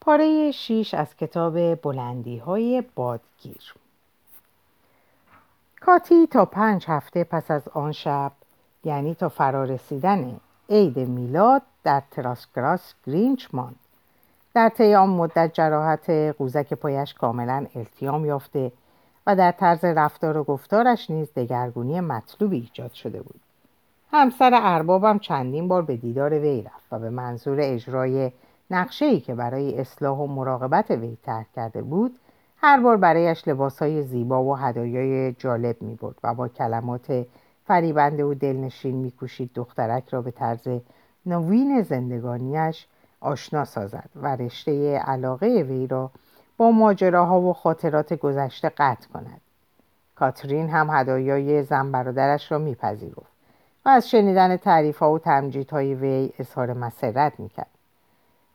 پاره شیش از کتاب بلندی های بادگیر. کاتی تا پنج هفته پس از آن شب یعنی تا فرارسیدن عید میلاد در تراشکراس گرینج ماند. در طی آن مدت جراحت قوزک پایش کاملا التیام یافته و در طرز رفتار و گفتارش نیز دگرگونی مطلوبی ایجاد شده بود. همسر اربابم چندین بار به دیدار وی رفت و به منظور اجرای نقشه ای که برای اصلاح و مراقبت وی ترک کرده بود هر بار برایش لباسهای زیبا و هدایای جالب می برد و با کلمات فریبنده و دلنشین میکوشید دخترک را به طرز نوین زندگانیش آشنا سازد و رشته علاقه وی را با ماجراها و خاطرات گذشته قطع کند. کاترین هم هدایای زن برادرش را میپذیرفت و از شنیدن تعریف ها و تمجیدهای وی اظهار مسرت می‌کرد.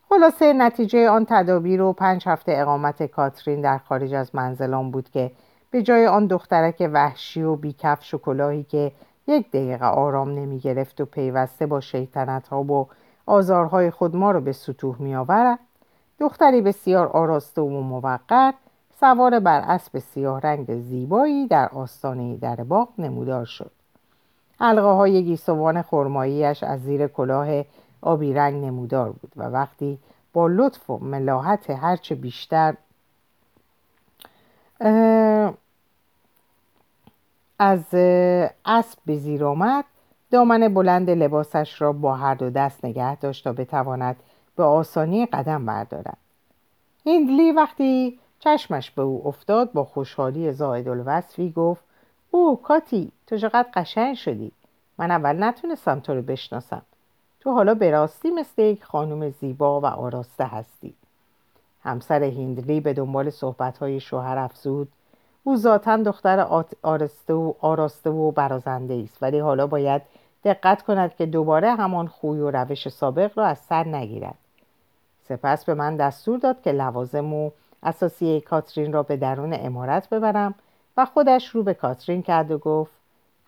خلاصه نتیجه آن تدابیر و پنج هفته اقامت کاترین در خارج از منزلان بود که به جای آن دخترک وحشی و بیکفش و که یک دقیقه آرام نمی گرفت و پیوسته با شیطنت ها و آزارهای خود ما را به سطوح می آورد دختری بسیار آراسته و موقر سوار بر اسب سیاه رنگ زیبایی در آستانه در باغ نمودار شد. حلقه های گیسوان خرماییش از زیر کلاه آبی رنگ نمودار بود و وقتی با لطف و ملاحت هرچه بیشتر از اسب به زیر آمد دامن بلند لباسش را با هر دو دست نگه داشت تا بتواند به آسانی قدم بردارد. هندلی وقتی چشمش به او افتاد با خوشحالی زاید الوصفی گفت او کاتی تو چقدر قشنگ شدی. من اول نتونستم تو رو بشناسم. تو حالا به راستی مثل یک خانم زیبا و آراسته هستی. همسر هندلی به دنبال صحبتهای شوهر افزود. او ذاتا دختر آراسته و, آراسته و برازنده است ولی حالا باید دقت کند که دوباره همان خوی و روش سابق را از سر نگیرد. سپس به من دستور داد که لوازم و اساسی کاترین را به درون امارت ببرم و خودش رو به کاترین کرد و گفت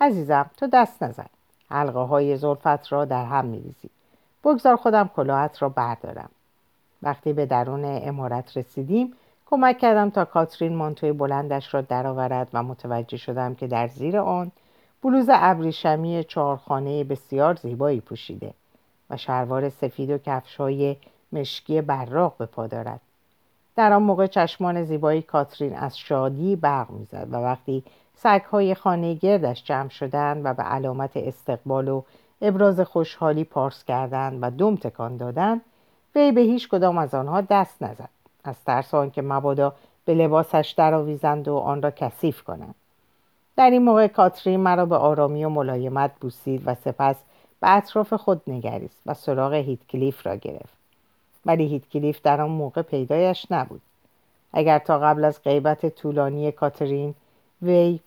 عزیزم تو دست نزن. حلقه های زلفت را در هم میریزی. بگذار خودم کلاهت را بردارم. وقتی به درون امارت رسیدیم کمک کردم تا کاترین مانتوی بلندش را درآورد و متوجه شدم که در زیر آن بلوز ابریشمی چهارخانه بسیار زیبایی پوشیده و شلوار سفید و کفشهای مشکی براق به پا دارد. در آن موقع چشمان زیبایی کاترین از شادی برق می‌زد و وقتی سگهای خانه گردش جمع شدند و به علامت استقبال و ابراز خوشحالی پارس کردند و دم تکان دادند وی به هیچ کدام از آنها دست نزد. از ترس آنکه مبادا به لباسش درآویزند و آن را کثیف کنند. در این موقع کاترین مرا به آرامی و ملایمت بوسید و سپس به اطراف خود نگریست و سراغ هیتکلیف را گرفت. ولی هیتکلیف در آن موقع پیدایش نبود. اگر تا قبل از غیبت طولانی کاترین وی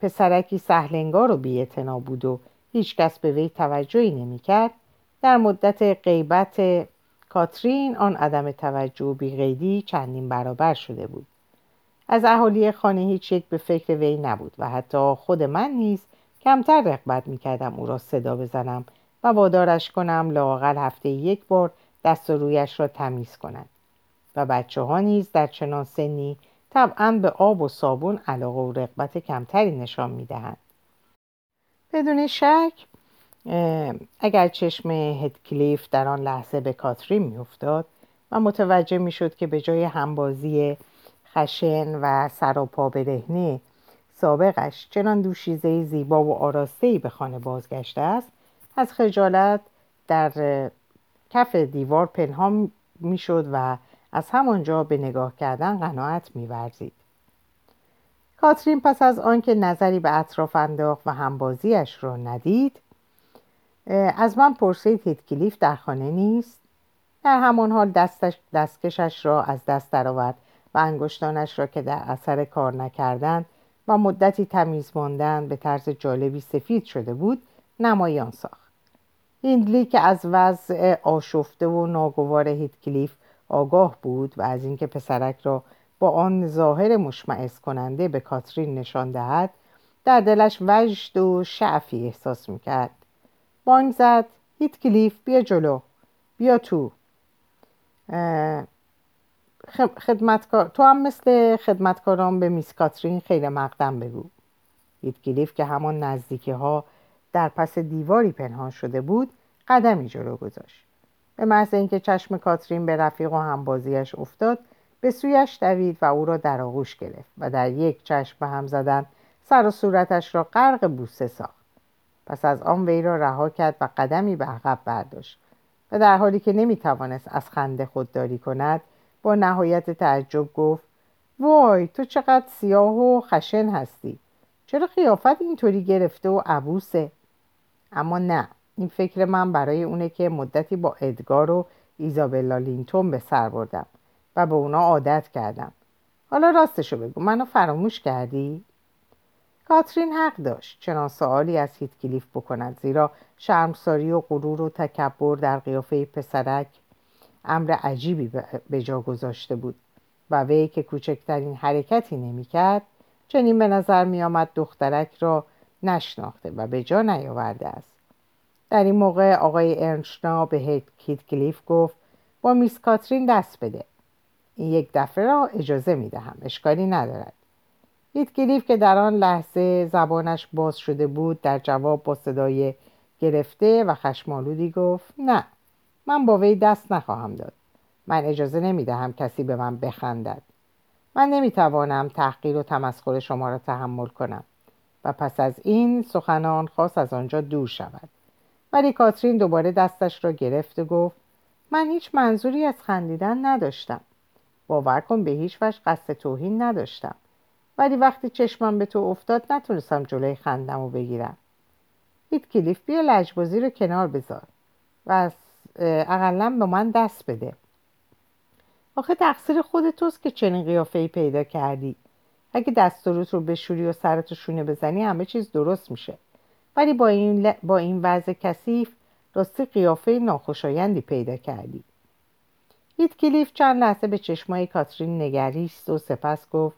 پسرکی سهلنگار و بیاعتنا بود و هیچکس به وی توجهی نمی‌کرد. در مدت غیبت کاترین آن عدم توجه و بیقیدی چندین برابر شده بود. از اهالی خانه هیچ یک به فکر وی نبود و حتی خود من نیز کمتر رغبت می‌کردم او را صدا بزنم و وادارش کنم لاقل هفته یک بار دست و رویش را تمیز کند. و بچه ها نیز در چنان سنی طبعا به آب و صابون علاقه و رغبت کمتری نشان می‌دهند. بدون شک اگر چشم هدکلیف در آن لحظه به کاترین میافتاد و متوجه می‌شد که به جای همبازی خشن و سراپا برهنه سابقش چنان دوشیزه زیبا و آراستهای به خانه بازگشته است از خجالت در کف دیوار پنهان می‌شد و از همانجا به نگاه کردن قناعت میورزید. کاترین پس از آنکه نظری به اطراف انداخت و همبازیش را ندید از من پرسید هیتکلیف در خانه نیست؟ در همان حال دستش دستکشش را از دست درآورد و انگشتانش را که در اثر کار نکردن و مدتی تمیز ماندن به طرز جالبی سفید شده بود نمایان ساخت. هیندلی که از وضع آشفته و ناگوار هیتکلیف آگاه بود و از اینکه پسرک را با آن ظاهر مشمعز کننده به کاترین نشان دهد در دلش وجد و شعفی احساس می‌کرد. بانگ زد هیت کلیف بیا جلو بیا تو. خدمتکار تو هم مثل خدمتکاران به میس کاترین خیر مقدم بگو. هیتکلیف که همان نزدیکی ها در پس دیواری پنهان شده بود قدمی جلو گذاشت. به محض اینکه چشم کاترین به رفیق و همبازیش افتاد به سویش دوید و او را در آغوش گرفت و در یک چشم به هم زدن سر و صورتش را غرق بوسه ساخت. پس از آن وی را رها کرد و قدمی به عقب برداشت و در حالی که نمی‌توانست از خنده خودداری کند با نهایت تعجب گفت وای تو چقدر سیاه و خشن هستی. چرا خیافت اینطوری گرفته و عبوسه؟ اما نه. این فکر من برای اونه که مدتی با ادگار و ایزابلا لینتون به سر بردم و به اونا عادت کردم حالا راستشو بگو منو فراموش کردی؟ کاترین حق داشت چنان سوالی از هیتکلیف بکند زیرا شرمساری و غرور و تکبر در قیافه پسرک امر عجیبی به جا گذاشته بود و وی که کوچکترین حرکتی نمی‌کرد چنین به نظر می آمد دخترک را نشناخته و به جا نیاورده است در این موقع آقای ارنشنا به هیتکلیف گفت با میس کاترین دست بده. این یک دفعه را اجازه می دهم اشکالی ندارد. هیتکلیف که در آن لحظه زبانش باز شده بود در جواب با صدای گرفته و خشمالودی گفت نه من با وی دست نخواهم داد. من اجازه نمی دهم کسی به من بخندد. من نمی توانم تحقیر و تمسخر شما را تحمل کنم و پس از این سخنان خواست از آنجا دور شود. ولی کاترین دوباره دستش را گرفت و گفت من هیچ منظوری از خندیدن نداشتم. باور کن به هیچ وجه قصد توهین نداشتم. ولی وقتی چشمم به تو افتاد نتونستم جلوی خندم رو بگیرم. هیت کلیف بیا لجبازی رو کنار بذار و اقلا به من دست بده. آخه تقصیر خود توست که چنین قیافه پیدا کردی. اگه دست رو بشوری و سرتو شونه بزنی همه چیز درست میشه. ولی با این, با این وضع کثیف راستی قیافه ناخوشایندی پیدا کردی. هیت کلیف چند لحظه به چشمای کاترین نگریست و سپس گفت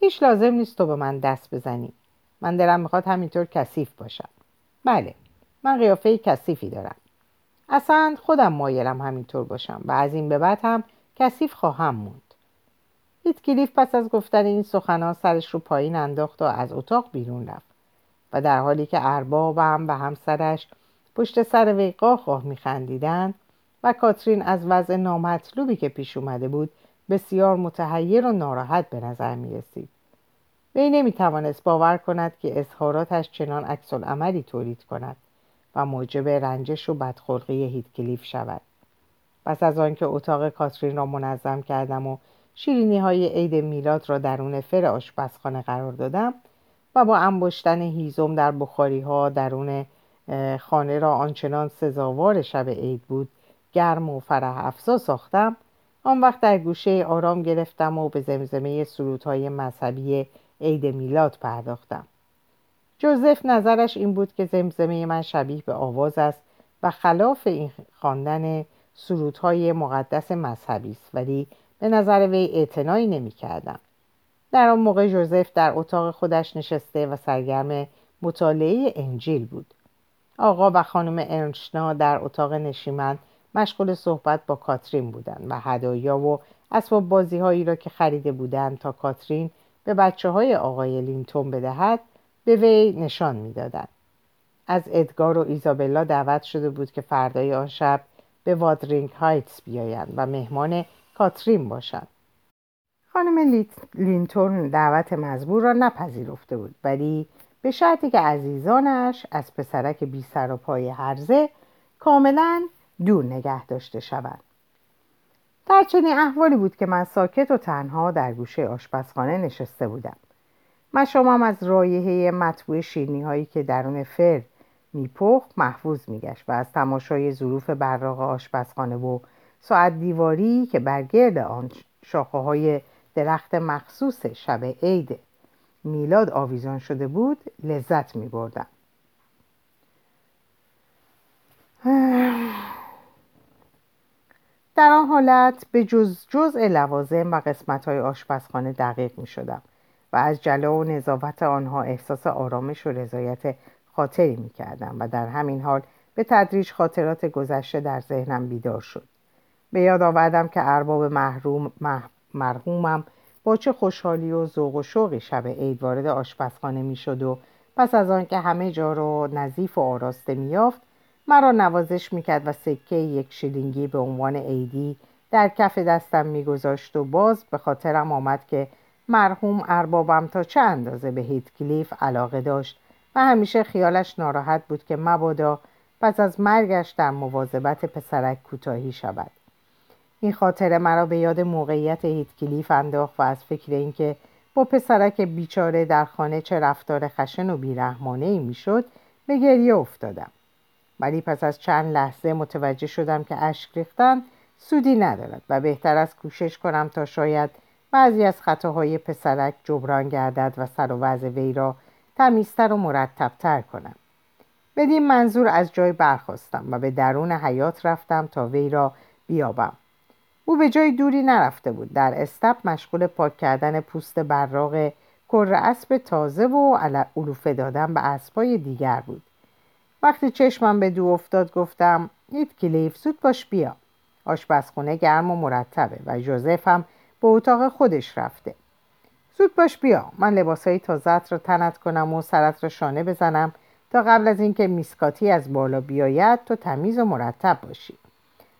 هیچ لازم نیست تو به من دست بزنی. من دلم می‌خواد همینطور کثیف باشم. بله من قیافه کثیفی دارم. اصلا خودم مایلم همینطور باشم و از این به بعد هم کثیف خواهم موند. کلیف پس از گفتن این سخنان سرش رو پایین انداخت و از اتاق بیرون رفت. و در حالی که اربابم و همسرش پشت سر وی قاه میخندیدند و کاترین از وضع نامطلوبی که پیش اومده بود بسیار متحیر و ناراحت به نظر می رسید. وی نمی توانست باور کند که اظهاراتش چنان عکس عملی تولید کند و موجب رنجش و بدخلقی هیتکلیف شود. پس از آنکه اتاق کاترین را منظم کردم و شیرینی های عید میلاد را درون فر آشپزخانه قرار دادم و با انباشتن هیزم در بخاری ها درون خانه را آنچنان سزاوار شب عید بود گرم و فرح افزا ساختم آن وقت در گوشه آرام گرفتم و به زمزمه سرودهای مذهبی عید میلاد پرداختم جوزف نظرش این بود که زمزمه من شبیه به آواز است و خلاف این خواندن سرودهای مقدس مذهبی است ولی به نظر وی اعتنایی نمی کردم. در آن موقع جوزف در اتاق خودش نشسته و سرگرم مطالعه انجیل بود آقا و خانم ارنشنا در اتاق نشیمن مشغول صحبت با کاترین بودند و هدایا و اسباب بازی هایی را که خریده بودند تا کاترین به بچه های آقای لینتون بدهد به وی نشان می‌دادند. از ادگار و ایزابلا دعوت شده بود که فردای آن شب به وادرینگ هایتس بیایند و مهمان کاترین باشند. خانم لینتون دعوت مزبور را نپذیرفته بود ولی به شرطی که عزیزانش از پسرک بی سر و پای هرزه کاملا دور نگه داشته شوند. در چنین احوالی بود که من ساکت و تنها در گوشه آشپزخانه نشسته بودم. مشامم از رایحه مطبوع شیرنی هایی که درون فر میپخت محفوظ میگشت و از تماشای ظروف براق آشپزخانه و ساعت دیواری که بر گرد آن شاخه های درخت مخصوص شب عید میلاد آویزان شده بود لذت می بردم. در آن حالت به جز جزء لوازم و قسمت های آشپزخانه دقیق می شدم و از جلا و نظافت آنها احساس آرامش و رضایت خاطری می کردم و در همین حال به تدریج خاطرات گذشته در ذهنم بیدار شد به یاد آوردم که ارباب محروم مرحومم. با چه خوشحالی و ذوق و شوقی شب عید وارد آشپزخانه می‌شد و پس از آنکه همه جا را نظیف و آراسته میافت مرا نوازش می‌کرد و سکه یک شیلینگی به عنوان عیدی در کف دستم میگذاشت و باز به خاطرم آمد که مرحوم اربابم تا چه اندازه به هیت کلیف علاقه داشت و همیشه خیالش ناراحت بود که مبادا پس از مرگش در مواظبت پسرک کوتاهی شود. این خاطره مرا به یاد موقعیت هیتکلیف انداخت و از فکر اینکه با پسرک بیچاره در خانه چه رفتار خشن و بیرحمانه ای می‌شد به گریه افتادم. ولی پس از چند لحظه متوجه شدم که اشک ریختن سودی ندارد و بهتر از کوشش کنم تا شاید بعضی از خطاهای پسرک جبران گردد و سر و وضع وی را تمیزتر و مرتبتر کنم. بدین منظور از جای برخواستم و به درون حیات رفتم تا وی را بیابم. او به جای دوری نرفته بود. در استپ مشغول پاک کردن پوست براغ کر اسب تازه و علوفه دادن به اسبای دیگر بود. وقتی چشمم به دو افتاد گفتم هیت کلیف زود باش بیا. آشپزخونه گرم و مرتبه و جوزف هم به اتاق خودش رفته. زود باش بیا من لباسهای تازت را تنت کنم و سرت را شانه بزنم تا قبل از اینکه میسکاتی از بالا بیاید تو تمیز و مرتب باشی.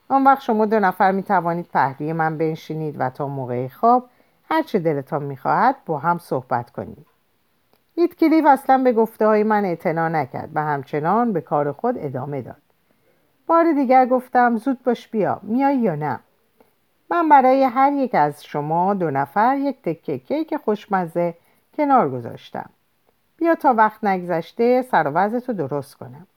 آن وقت شما دو نفر می توانید پهلوی من بنشینید و تا موقع خواب هر چه دلتان می‌خواهد با هم صحبت کنید. هیت کلیف اصلا به گفته های من اعتنا نکرد و همچنان به کار خود ادامه داد. بار دیگر گفتم زود باش بیا میای یا نه؟ من برای هر یک از شما دو نفر یک تکه کیک خوشمزه کنار گذاشتم. بیا تا وقت نگذشته سر و درست کنم.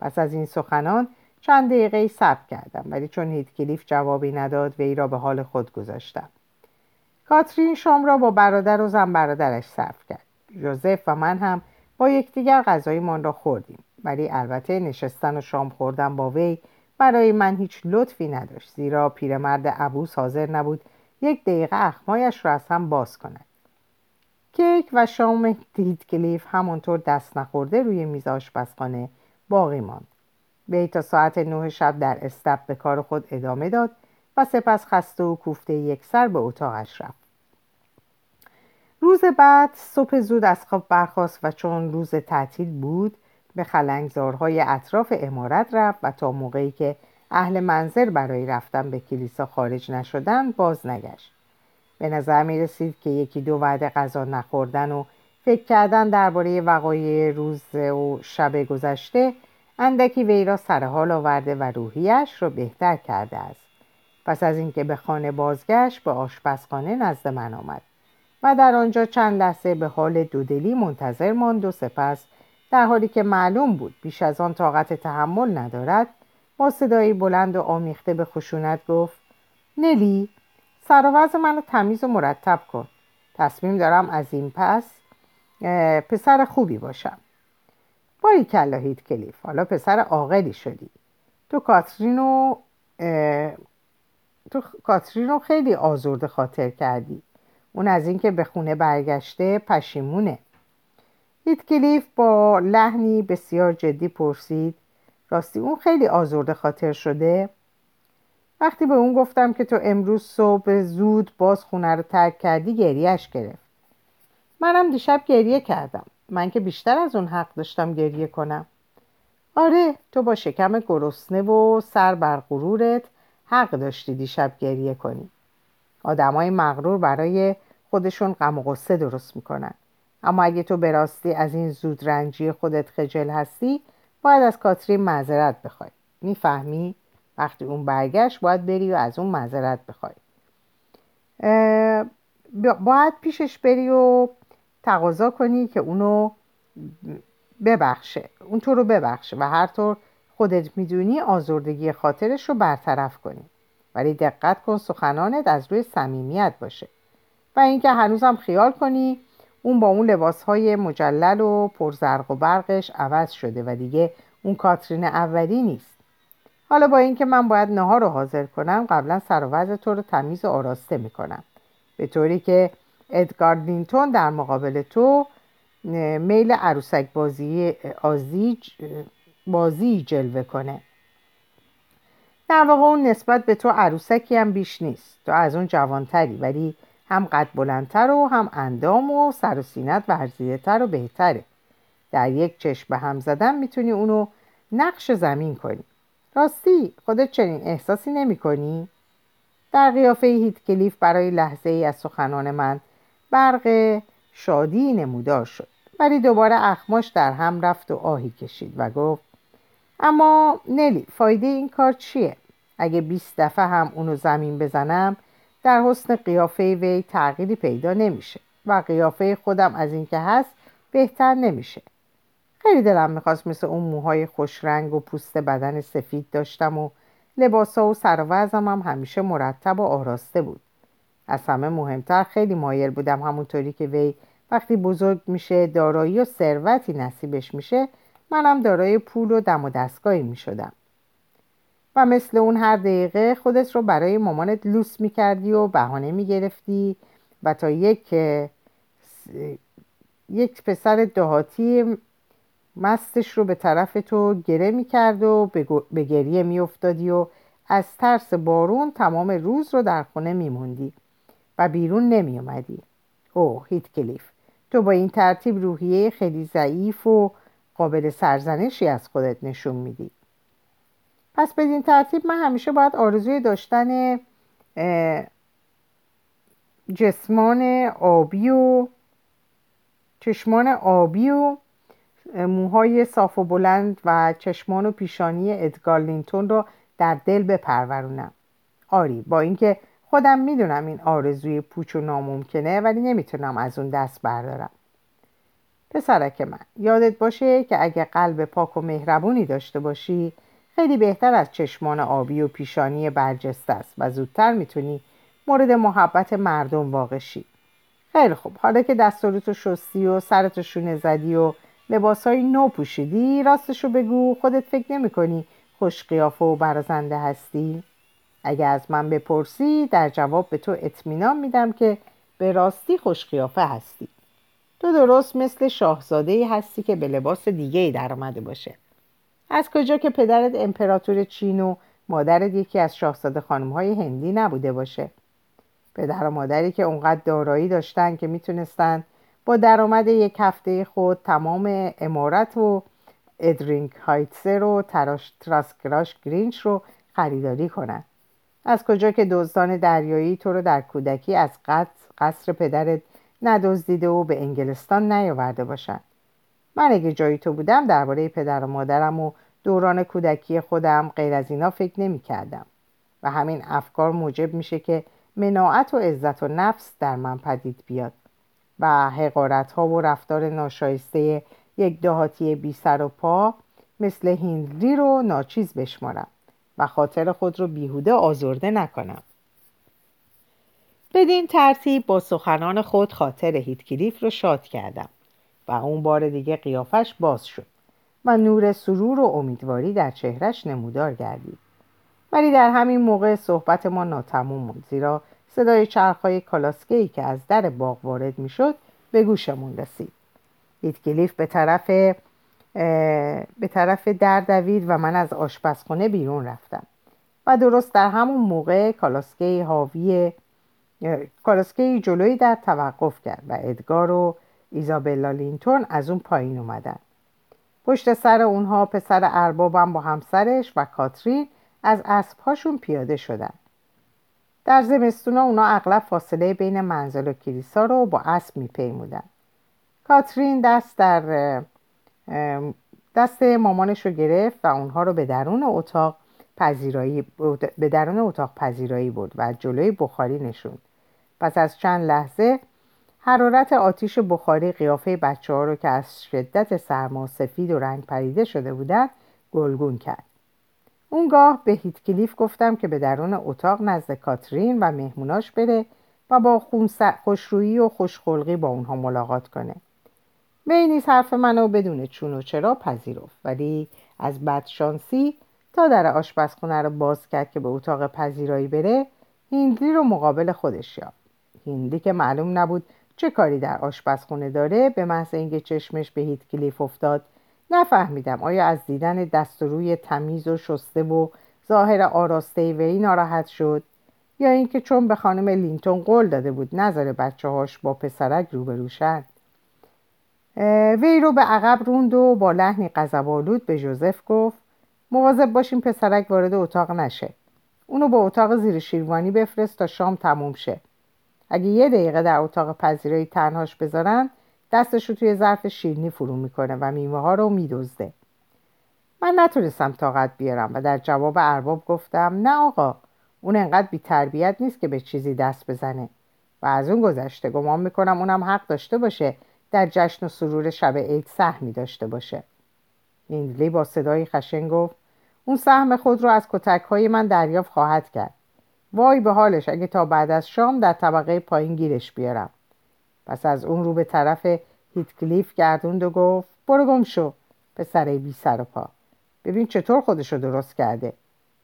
پس از این سخنان چند دقیقه صبر کردم ولی چون هیتکلیف جوابی نداد وی را به حال خود گذاشتم. کاترین شام را با برادر و زن برادرش صرف کرد. جوزف و من هم با یکدیگر غذایمان را خوردیم ولی البته نشستن و شام خوردن با وی برای من هیچ لطفی نداشت زیرا پیرمرد عبوس حاضر نبود یک دقیقه اخمایش را از هم باز کند. کیک و شام هیتکلیف همانطور دست نخورده روی میز آشپزخانه باقی ماند. وی تا ساعت نه شب در استب به کار خود ادامه داد و سپس خسته و کوفته یک سر به اتاقش رفت. روز بعد صبح زود از خواب برخاست و چون روز تعطیل بود به خلنگزارهای اطراف امارت رفت و تا موقعی که اهل منظر برای رفتن به کلیسا خارج نشدن باز نگشت. به نظر می رسید که یکی دو وعده غذا نخوردن و فکر کردن درباره وقایع روز و شب گذشته اندکی وی را سر حال آورده و روحیش را بهتر کرده است. پس از اینکه به خانه بازگشت به آشپزخانه نزد من آمد و در آنجا چند لحظه به حال دودلی منتظر ماند و سپس در حالی که معلوم بود بیش از آن طاقت تحمل ندارد با صدایی بلند و آمیخته به خشونت گفت نلی سر و منو تمیز و مرتب کن. تصمیم دارم از این پس پسر خوبی باشم. باری کلا هیت کلیف. حالا پسر عاقلی شدی. تو کاترینو تو کاترینو خیلی آزرده خاطر کردی. اون از اینکه به خونه برگشته پشیمونه. هیت کلیف با لحنی بسیار جدی پرسید. راستی اون خیلی آزرده خاطر شده؟ وقتی به اون گفتم که تو امروز صبح زود باز خونه رو ترک کردی گریهش گرفت. منم دیشب گریه کردم. من که بیشتر از اون حق داشتم گریه کنم. آره تو با شکم گرسنه و سر بر غرورت حق داشتی دیشب گریه کنی. آدمای مغرور برای خودشون غم و غصه درست می‌کنن. اما اگه تو به راستی از این زود رنجی خودت خجل هستی باید از کاترین معذرت بخوای. می‌فهمی؟ وقتی اون برگشت باید بری و از اون معذرت بخوای. باید پیشش بری و تقاضا کنی که اونو ببخشه. اون تو رو ببخشه و هر طور خودت می‌دونی آزردگی خاطرش رو برطرف کنی. ولی دقت کن سخنانت از روی صمیمیت باشه. و اینکه هنوزم خیال کنی اون با اون لباسهای مجلل و پرزرق و برقش عوض شده و دیگه اون کاترین اولی نیست. حالا با اینکه من باید نهار رو حاضر کنم قبلا سر و تو رو تمیز و آراسته می‌کنم. به طوری که ادگار دینتون در مقابل تو میل عروسک بازی آزی بازی جلوه کنه. در واقع اون نسبت به تو عروسکی هم بیش نیست. تو از اون جوانتری ولی هم قد بلندتر و هم اندام و سر و سینت ورزیده تر و بهتره. در یک چشم به هم زدن می‌تونی اونو نقش زمین کنی. راستی خودت چنین احساسی نمی کنی؟ در قیافه هیت کلیف برای لحظه ای از سخنان من برق شادی نمودار شد. ولی دوباره اخماش در هم رفت و آهی کشید و گفت اما نلی فایده این کار چیه؟ اگه 20 دفعه هم اونو زمین بزنم در حسن قیافه وی تغییری پیدا نمیشه و قیافه خودم از اینکه هست بهتر نمیشه. خیلی دلم می‌خواست مثل اون موهای خوش رنگ و پوست بدن سفید داشتم و لباسا و سر هم همیشه مرتب و آراسته بود. از همه مهمتر. خیلی مایل بودم همونطوری که وی وقتی بزرگ میشه دارایی و ثروتی نصیبش میشه منم دارای پول و دم و دستگاهی می‌شدم. و مثل اون هر دقیقه خودت رو برای مامانت لوس می‌کردی و بهانه می‌گرفتی و تا یک یک پسر دهاتی مستش رو به طرف تو گره می‌کرد و به گریه میافتادی و از ترس بارون تمام روز رو در خونه میموندی. و بیرون نمیومدی اوه هیت کلیف. تو با این ترتیب روحیه خیلی ضعیف و قابل سرزنشی از خودت نشون میدی. پس بدین ترتیب من همیشه باید آرزوی داشتن جسمان آبی و چشمان آبی و موهای صاف و بلند و چشمان و پیشانی ادگار لینتون رو در دل بپرورونم. آری با اینکه خودم می‌دونم این آرزوی پوچ و ناممکنه ولی نمی‌تونم از اون دست بردارم. پسرک من یادت باشه که اگه قلب پاک و مهربونی داشته باشی خیلی بهتر از چشمان آبی و پیشانی برجسته است و زودتر می‌تونی مورد محبت مردم واقع شی. خیلی خوب. حالا که دستورتو شستی و سرتو شونه زدی و لباسهای نو پوشیدی راستشو بگو خودت فکر نمی کنی خوش قیافه و برازنده هستی؟ اگه از من بپرسی در جواب به تو اطمینان میدم که به راستی خوش قیافه هستی. تو درست مثل شاهزاده هستی که به لباس دیگه ای در آمده باشه. از کجا که پدرت امپراتور چین و مادرت یکی از شاهزاده خانم های هندی نبوده باشه؟ پدر و مادری که اونقدر دارایی داشتن که می‌تونستن با درآمد یک هفته خود تمام امارت و ادرینگ هایتسر و تراش تراسکراش گرینچ رو خریداری کنند از کجا که دزدان دریایی تو رو در کودکی از قصر پدرت ندزدیده و به انگلستان نیاورده باشند من اگه جایی تو بودم درباره پدر و مادرم و دوران کودکی خودم غیر از اینا فکر نمی کردم و همین افکار موجب میشه که مناعت و عزت و نفس در من پدید بیاد و حقارت ها و رفتار ناشایسته یک دهاتی بی سر و پا مثل هندلی رو ناچیز بشمارم. و خاطر خود رو بیهوده آزرده نکنم. بدین ترتیب با سخنان خود خاطر هیتکلیف رو شاد کردم و اون بار دیگه قیافش باز شد و نور سرور و امیدواری در چهرش نمودار گردید. ولی در همین موقع صحبت ما ناتموم بود زیرا صدای چرخهای کالاسکهی که از در باغ وارد می‌شد به گوشمون رسید. هیتکلیف به طرف به طرف در دوید و من از آشپزخانه بیرون رفتم. و درست در همون موقع کالاسکه حاوی کالاسکه جلوی در توقف کرد و ادگار و ایزابلا لینتون از اون پایین اومدن. پشت سر اونها پسر اربابم با همسرش و کاترین از اسبهاشون پیاده شدن. در زمستونا اونا اغلب فاصله بین منزل و کلیسا رو با اسب میپیمودن. کاترین دست در دست مامانش رو گرفت و اونها رو به درون اتاق پذیرایی به درون اتاق پذیرایی بود و جلوی بخاری نشوند. پس از چند لحظه حرارت آتیش بخاری قیافه بچه ها رو که از شدت سرما سفید و رنگ پریده شده بودند گلگون کرد. اونگاه به هیتکلیف گفتم که به درون اتاق نزد کاترین و مهموناش بره و با خوشرویی و خوشخلقی با اونها ملاقات کنه. وی حرف منو بدون چون و چرا پذیرفت ولی از بدشانسی تا در آشپزخونه رو باز کرد که به اتاق پذیرایی بره هیندلی رو مقابل خودش یافت. هیندلی که معلوم نبود چه کاری در آشپزخونه داره به محض اینکه چشمش به هیت کلیف افتاد نفهمیدم آیا از دیدن دست و روی تمیز و شسته و ظاهر آراسته وی ناراحت شد یا اینکه چون به خانم لینتون قول داده بود نظر بچه هاش با پسرک روبروشن وی رو به عقب روند و با لحنی قذبالود به جوزف گفت مواظب باشین پسرک وارد اتاق نشه. اونو به اتاق زیر شیروانی بفرست تا شام تموم شه. اگه یه دقیقه در اتاق پذیرایی تنهاش بذارن دستش رو توی ظرف شیرنی فرو می‌کنه و میوه ها رو میدزده. من نتونستم طاقت بیارم و در جواب ارباب گفتم نه آقا اون انقدر بی تربیت نیست که به چیزی دست بزنه. و از اون گذشته گمان می‌کنم اونم حق داشته باشه در جشن و سرور شب عید سهمی داشته باشه. لیندلی با صدای خشن گفت اون سهم خود رو از کتک های من دریافت خواهد کرد. وای به حالش اگه تا بعد از شام در طبقه پایین گیرش بیارم. پس از اون رو به طرف هیتکلیف گردوند و گفت برو گم شو پسر بی سر و پا. ببین چطور خودشو درست کرده.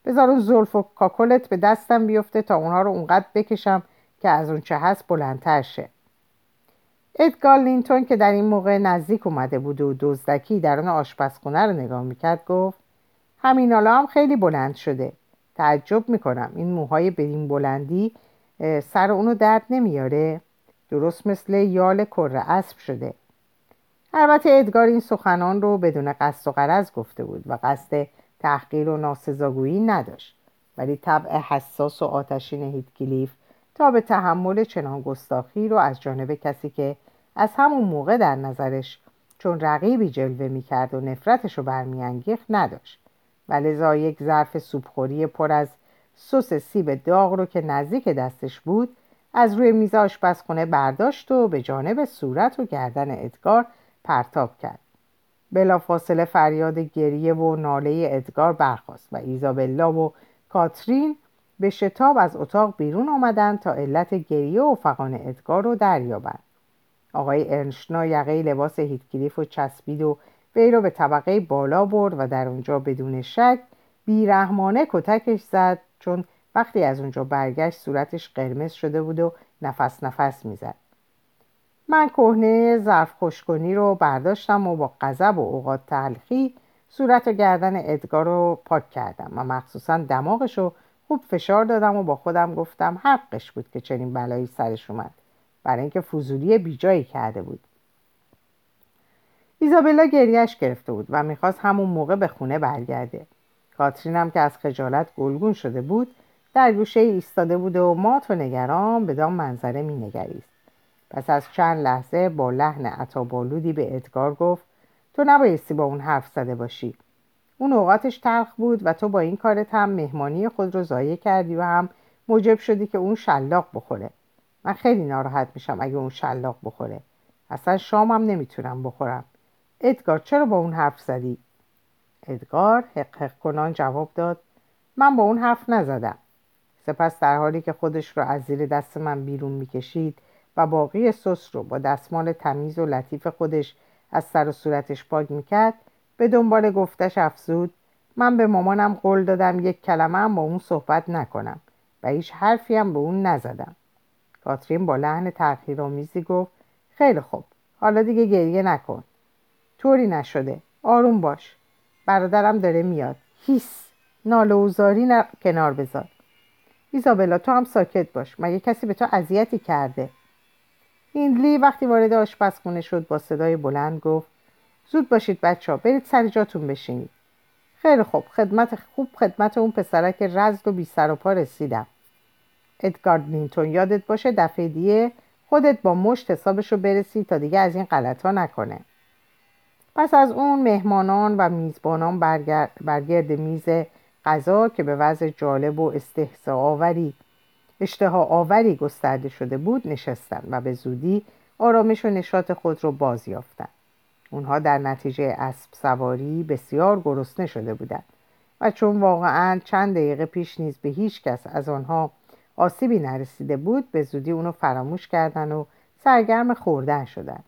بذار اون زلف و کاکلت به دستم بیفته تا اونها رو اونقدر بکشم که از اون چه هست بلندتر شه. ادگار لینتون که در این موقع نزدیک اومده بود و دزدکی در آن آشپزخونه رو نگاه می‌کرد گفت همین حالا هم خیلی بلند شده. تعجب می‌کنم. این موهای بدین بلندی سر اونو درد نمیاره. درست مثل یال کره اسب شده. البته ادگار این سخنان رو بدون قصد و قرض گفته بود و قصد تحقیر و ناسزاگویی نداشت. ولی طبع حساس و آتشین هیتکلیف تا به تحمل چنان گستاخی رو از جانب کسی که از همون موقع در نظرش چون رقیبی جلوه می‌کرد و نفرتش رو برمیانگیخت نداشت. و لذا یک ظرف سوپخوری پر از سس سیب داغ رو که نزدیک دستش بود از روی میز آشپزخونه برداشت و به جانب صورت و گردن ادگار پرتاب کرد. بلافاصله فریاد گریه و ناله ادگار برخاست و ایزابلا و کاترین به شتاب از اتاق بیرون آمدند تا علت گریه و فقان ادگار رو دریابند. آقای ارنشنا یقه لباس هیتکلیف و چسبید و وی رو به طبقه بالا برد و در اونجا بدون شک بیرحمانه کتکش زد چون وقتی از اونجا برگشت صورتش قرمز شده بود و نفس نفس می‌زد. من کهنه ظرف خوشکنی رو برداشتم و با غضب و اوقات تلخی صورت و گردن ادگار رو پاک کردم و مخصوصا دماغش رو خوب فشار دادم و با خودم گفتم حقش بود که چنین بلایی سرش اومد. برای اینکه فضولی بیجایی کرده بود. ایزابلا گریش گرفته بود و می‌خواست همون موقع به خونه برگرده. کاترین هم که از خجالت گلگون شده بود در گوشه ایستاده بود و مات و نگران به دام منظره مینگریست. پس از چند لحظه با لحن عطابالودی به ادگار گفت تو نبایستی با اون حرف زده باشی. اون اوقاتش تلخ بود و تو با این کارت هم مهمانی خود رو ضایع کردی و هم موجب شدی که اون شلاق بخوره. من خیلی ناراحت میشم اگه اون شلاق بخوره. اصلا شامم نمی‌تونم بخورم. ادگار چرا با اون حرف زدی؟ ادگار حق کنان جواب داد من با اون حرف نزدم. سپس در حالی که خودش رو از زیر دست من بیرون می‌کشید و باقی سس رو با دستمال تمیز و لطیف خودش از سر و صورتش پاک می‌کرد به دنبال گفتش افزود. من به مامانم قول دادم یک کلمه هم با اون صحبت نکنم و هیچ حرفی هم به اون نزدم. کاترین با لحن تأخیرآمیزی گفت خیلی خوب حالا دیگه گریه نکن. طوری نشده آروم باش برادرم داره میاد. هیس ناله و زاری کنار بذار. ایزابلا تو هم ساکت باش مگه کسی به تو اذیتی کرده؟ هیندلی وقتی وارد آشپزخونه شد با صدای بلند گفت زود باشید بچه ها برید سر جاتون بشینید. خیلی خوب خدمت خوب خدمت اون پسرک رزد و بی سر و پا رسیدم. ادگارد لینتون یادت باشه دفعه دیگه خودت با مشت حسابشو برسی تا دیگه از این غلط ها نکنه. پس از اون مهمانان و میزبانان برگرد میز غذا که به وضع جالب و استحصا آوری اشتها آوری گسترده شده بود نشستند و به زودی آرامش و نشاط خود را باز یافتند اونها در نتیجه اسب سواری بسیار گرسنه شده بودند و چون واقعا چند دقیقه پیش نیز به هیچ کس از آنها آسیبی نرسیده بود به زودی اونو فراموش کردن و سرگرم خوردن شدند.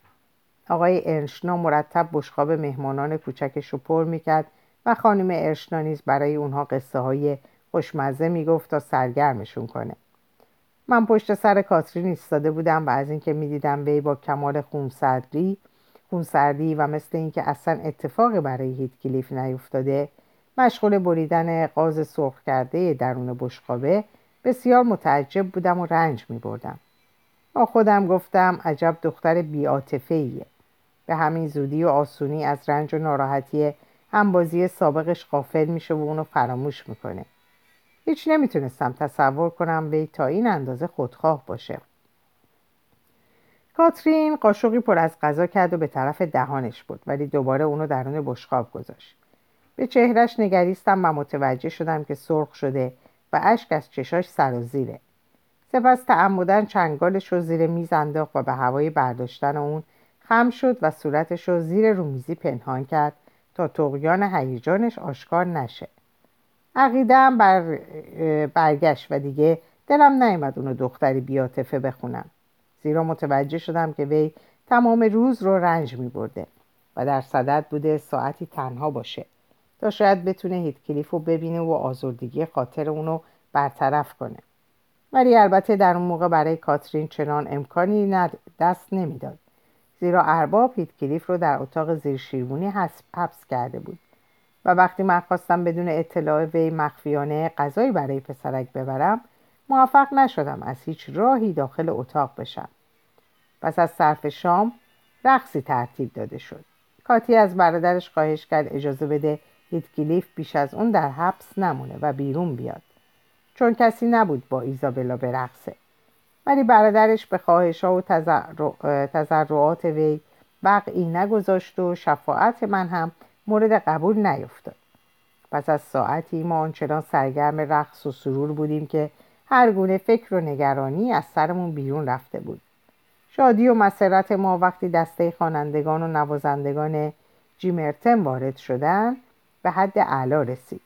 آقای ارشنا مرتب بشقاب مهمانان کوچکش رو پر می‌کرد و خانم ارشنا نیز برای اونها قصه های خوشمزه می‌گفت تا سرگرمشون کنه. من پشت سر کاترین ایستاده بودم و از اینکه می‌دیدم وی با کمال خونسردی خونسردی و مثل اینکه اصلا اتفاقی برای هیت کلیف نیفتاده مشغول بریدن قاز سرخ کرده درون بشقابه بسیار متعجب بودم و رنج می بردم. با خودم گفتم عجب دختر بیاتفه ایه. به همین زودی و آسونی از رنج و ناراحتی همبازی سابقش غافل میشه و اونو فراموش می‌کنه. هیچ نمی‌تونستم تصور کنم وی تا این اندازه خودخواه باشه. کاترین قاشقی پر از غذا کرد و به طرف دهانش بود ولی دوباره اونو درون بشقاب گذاشت. به چهرش نگریستم و متوجه شدم که سرخ شده و اشک از چشاش سر و زیره. سپس تعمدن چنگالش رو زیر میز انداخت و به هوای برداشتن اون خم شد و صورتش رو زیر رومیزی پنهان کرد تا تقیان هیجانش آشکار نشه عقیدم بر برگشت و دیگه دلم نیامد اونو دختری بیاتفه بخونم زیرا متوجه شدم که وی تمام روز رو رنج می برده و در صدد بوده ساعتی تنها باشه. تا شاید بتونه هیت کلیف رو ببینه و آزردگی خاطر اونو برطرف کنه. ولی البته در اون موقع برای کاترین چنان امکانی دست نمی‌داد زیرا ارباب هیت کلیف رو در اتاق زیر شیرمونی حبس کرده بود. و وقتی من خواستم بدون اطلاع وی مخفیانه غذایی برای پسرک ببرم موفق نشدم از هیچ راهی داخل اتاق بشم. پس از صرف شام رقصی ترتیب داده شد. کاتی از برادرش خواهش کرد اجازه بده هیتکلیف بیش از اون در حبس نمونه و بیرون بیاد. چون کسی نبود با ایزابلا برقصه. ولی برادرش به خواهش ها و تذرعات وی وقعی نگذاشت و شفاعت من هم مورد قبول نیفتاد. پس از ساعتی ما آنچنان سرگرم رقص و سرور بودیم که هر گونه فکر و نگرانی از سرمون بیرون رفته بود شادی و مسرت ما وقتی دسته خوانندگان و نوازندگان جیمرتن وارد شدن به حد اعلا رسید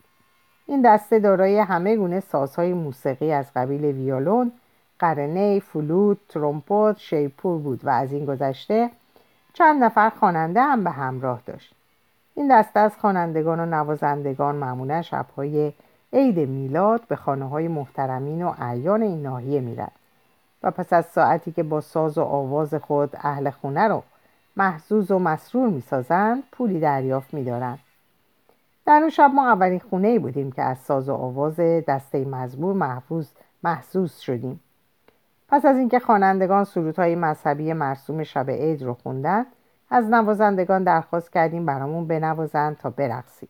این دسته دارای همه گونه سازهای موسیقی از قبیل ویولون قرنه، فلوت، ترومپت، شیپور بود و از این گذشته چند نفر خواننده هم به همراه داشت. این دسته از خوانندگان و نوازندگان معمولا شبهای عید میلاد به خانه های محترمین و اعیان این ناحیه میرد و پس از ساعتی که با ساز و آواز خود اهل خونه رو محزوز و مسرور می‌سازند پولی دریافت میدارند. در اون شب ما اولین خونه ای بودیم که از ساز و آواز دسته مزبور محفوظ محسوس شدیم. پس از اینکه خوانندگان سرودهای مذهبی مرسوم شب عید رو خوندن از نوازندگان درخواست کردیم برامون بنوازند تا برقصیم.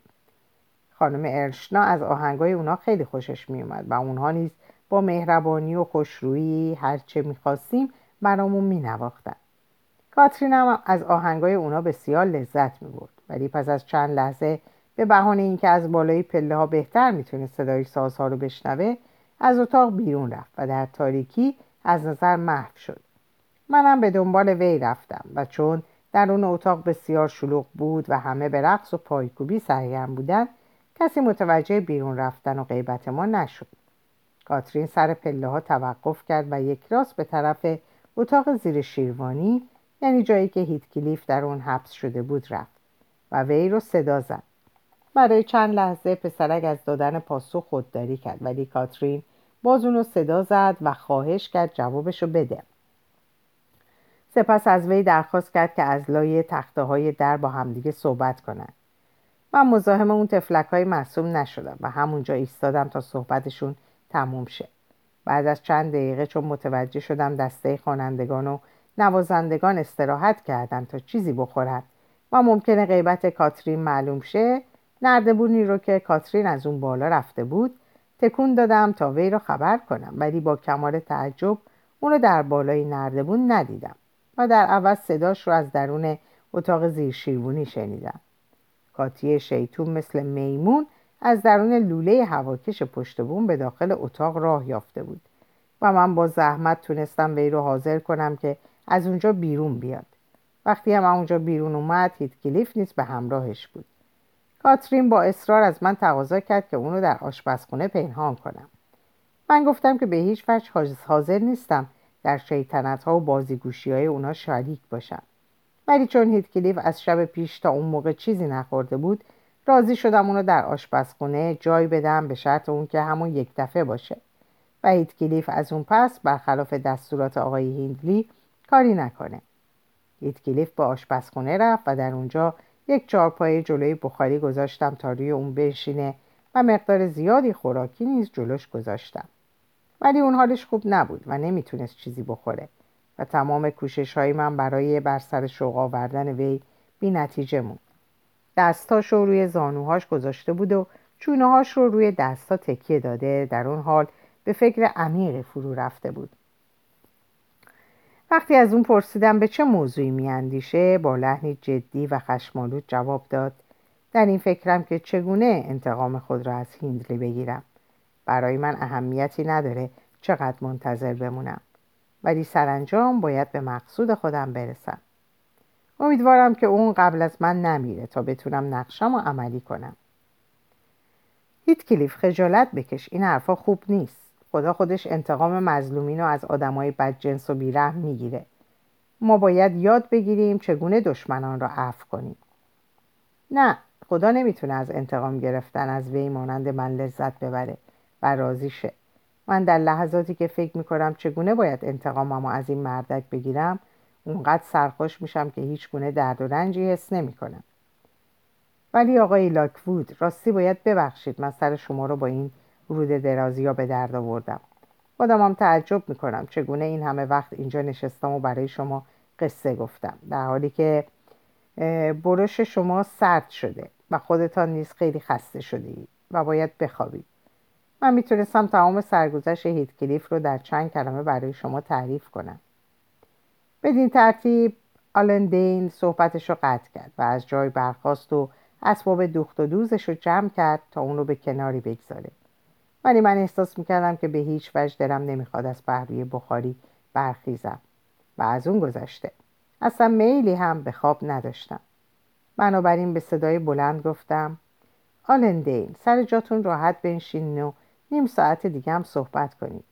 خانم ارشنا از آهنگای اونا خیلی خوشش میومد و اونها نیز با مهربانی و خوشرویی هرچه می‌خواستیم برامون مینواختن. کاترین هم از آهنگای اونا بسیار لذت می‌برد ولی پس از چند لحظه به بهانه اینکه از بالای پله ها بهتر می‌تونه صدای سازها رو بشنوه از اتاق بیرون رفت و در تاریکی از نظر محو شد. منم به دنبال وی رفتم و چون در اون اتاق بسیار شلوغ بود و همه به رقص و پایکوبی سرگرم بودند کسی متوجه بیرون رفتن و غیبت ما نشد. کاترین سر پله ها توقف کرد و یک راست به طرف اتاق زیر شیروانی یعنی جایی که هیت کلیف در اون حبس شده بود رفت و وی رو صدا زد. برای چند لحظه پسرک از دادن پاسخ خودداری کرد ولی کاترین باز اونو صدا زد و خواهش کرد جوابشو بده. سپس از وی درخواست کرد که از لای تخته های در با همدیگه صحبت کنند من مزاحم اون تفلک های معصوم نشدم و همونجا ایستادم تا صحبتشون تموم شه. بعد از چند دقیقه چون متوجه شدم دسته خوانندگان و نوازندگان استراحت کردن تا چیزی بخورن. و ممکنه غیبت کاترین معلوم شه نردبونی رو که کاترین از اون بالا رفته بود تکون دادم تا وی را خبر کنم. ولی با کمال تعجب اونو در بالای نردبون ندیدم و در عوض صداش رو از درون اتاق زیر شیروانی شنیدم. کاتی شیطون مثل میمون از درون لوله هواکش پشت بوم به داخل اتاق راه یافته بود. و من با زحمت تونستم وی رو حاضر کنم که از اونجا بیرون بیاد. وقتی هم اونجا بیرون اومد هیت کلیف نیست به همراهش بود. کاترین با اصرار از من تقاضا کرد که اونو در آشپزخونه پنهان کنم. من گفتم که به هیچ وجه حاضر نیستم در شیطنت ها و بازیگوشی های اونا شریک باشم. ولی چون هیت کلیف از شب پیش تا اون موقع چیزی نخورده بود راضی شدم اونو در آشپزخونه جای بدم به شرط اون که همون یک دفعه باشه. و هیت کلیف از اون پس برخلاف دستورات آقای هیندلی کاری نکنه. هیت کلیف به آشپزخونه رفت و در اونجا یک چارپایه جلوی بخاری گذاشتم تا روی اون بنشینه و مقدار زیادی خوراکی نیز جلوش گذاشتم. ولی اون حالش خوب نبود و نمی‌تونست چیزی بخوره. و تمام کوشش های من برای بر سر شوق آوردن وی بی نتیجه موند. دستاش رو روی زانوهاش گذاشته بود و چونهاش رو روی دستا تکیه داده در اون حال به فکر عمیقی فرو رفته بود. وقتی از اون پرسیدم به چه موضوعی میاندیشه با لحنی جدی و خشمالود جواب داد در این فکرم که چگونه انتقام خود را از هیندلی بگیرم؟ برای من اهمیتی نداره چقدر منتظر بمونم. ولی سرانجام باید به مقصود خودم برسم. امیدوارم که اون قبل از من نمیره تا بتونم نقشم و عملی کنم. هیت کلیف خجالت بکش. این حرفا خوب نیست. خدا خودش انتقام مظلومین رو از آدمای بدجنس و بیرحم می‌گیره. ما باید یاد بگیریم چگونه دشمنان را عفو کنیم. نه خدا نمی‌تونه از انتقام گرفتن از وی مانند من لذت ببره و راضی شه. من در لحظاتی که فکر می‌کنم چگونه باید انتقاممو از این مردک بگیرم اونقدر سرخوش میشم که هیچ گونه درد و رنجی حس نمی‌کنم. ولی آقای لاکوود راستی باید ببخشید من سر شما رو با این رود درازی ها به درد آوردم. خودم هم تعجب می‌کنم چگونه این همه وقت اینجا نشستم و برای شما قصه گفتم. در حالی که برش شما سرد شده و خودتان نیز خیلی خسته شده و باید بخوابید. من می‌تونستم تمام سرگذشت هیتکلیف رو در چند کلمه برای شما تعریف کنم. بدین ترتیب آلن دین صحبتش رو قطع کرد و از جای برخواست و اسباب دوخت و دوزش رو جمع کرد تا اون رو به کناری بگذاره. ولی من احساس می‌کردم که به هیچ وجه دلم نمی‌خواد از پهلوی بخاری برخیزم و از اون گذشته. اصلا میلی هم به خواب نداشتم. بنابراین به صدای بلند گفتم آلندین سر جاتون راحت بنشین و نیم ساعت دیگه هم صحبت کنید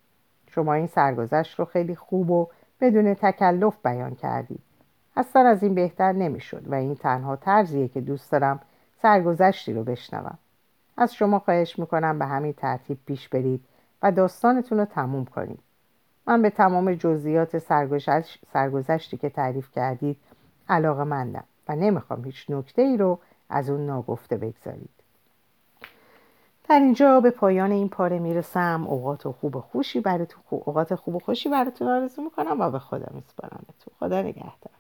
شما این سرگذشت رو خیلی خوب و بدون تکلف بیان کردید. اصلا از این بهتر نمی‌شد و این تنها طرزیه که دوست دارم سرگذشتی رو بشنوم. از شما خواهش می‌کنم به همین ترتیب پیش برید و داستانتون رو تموم کنید. من به تمام جزئیات سرگذشتی که تعریف کردید علاقه مندم و نمی‌خوام هیچ نکته ای رو از اون ناگفته بگذارید. در اینجا به پایان این پاره می‌رسم. اوقات خوب و خوشی براتون اوقات خوب و خوشی براتون آرزو می‌کنم و به خدا میسپارمتون خدا نگهدار.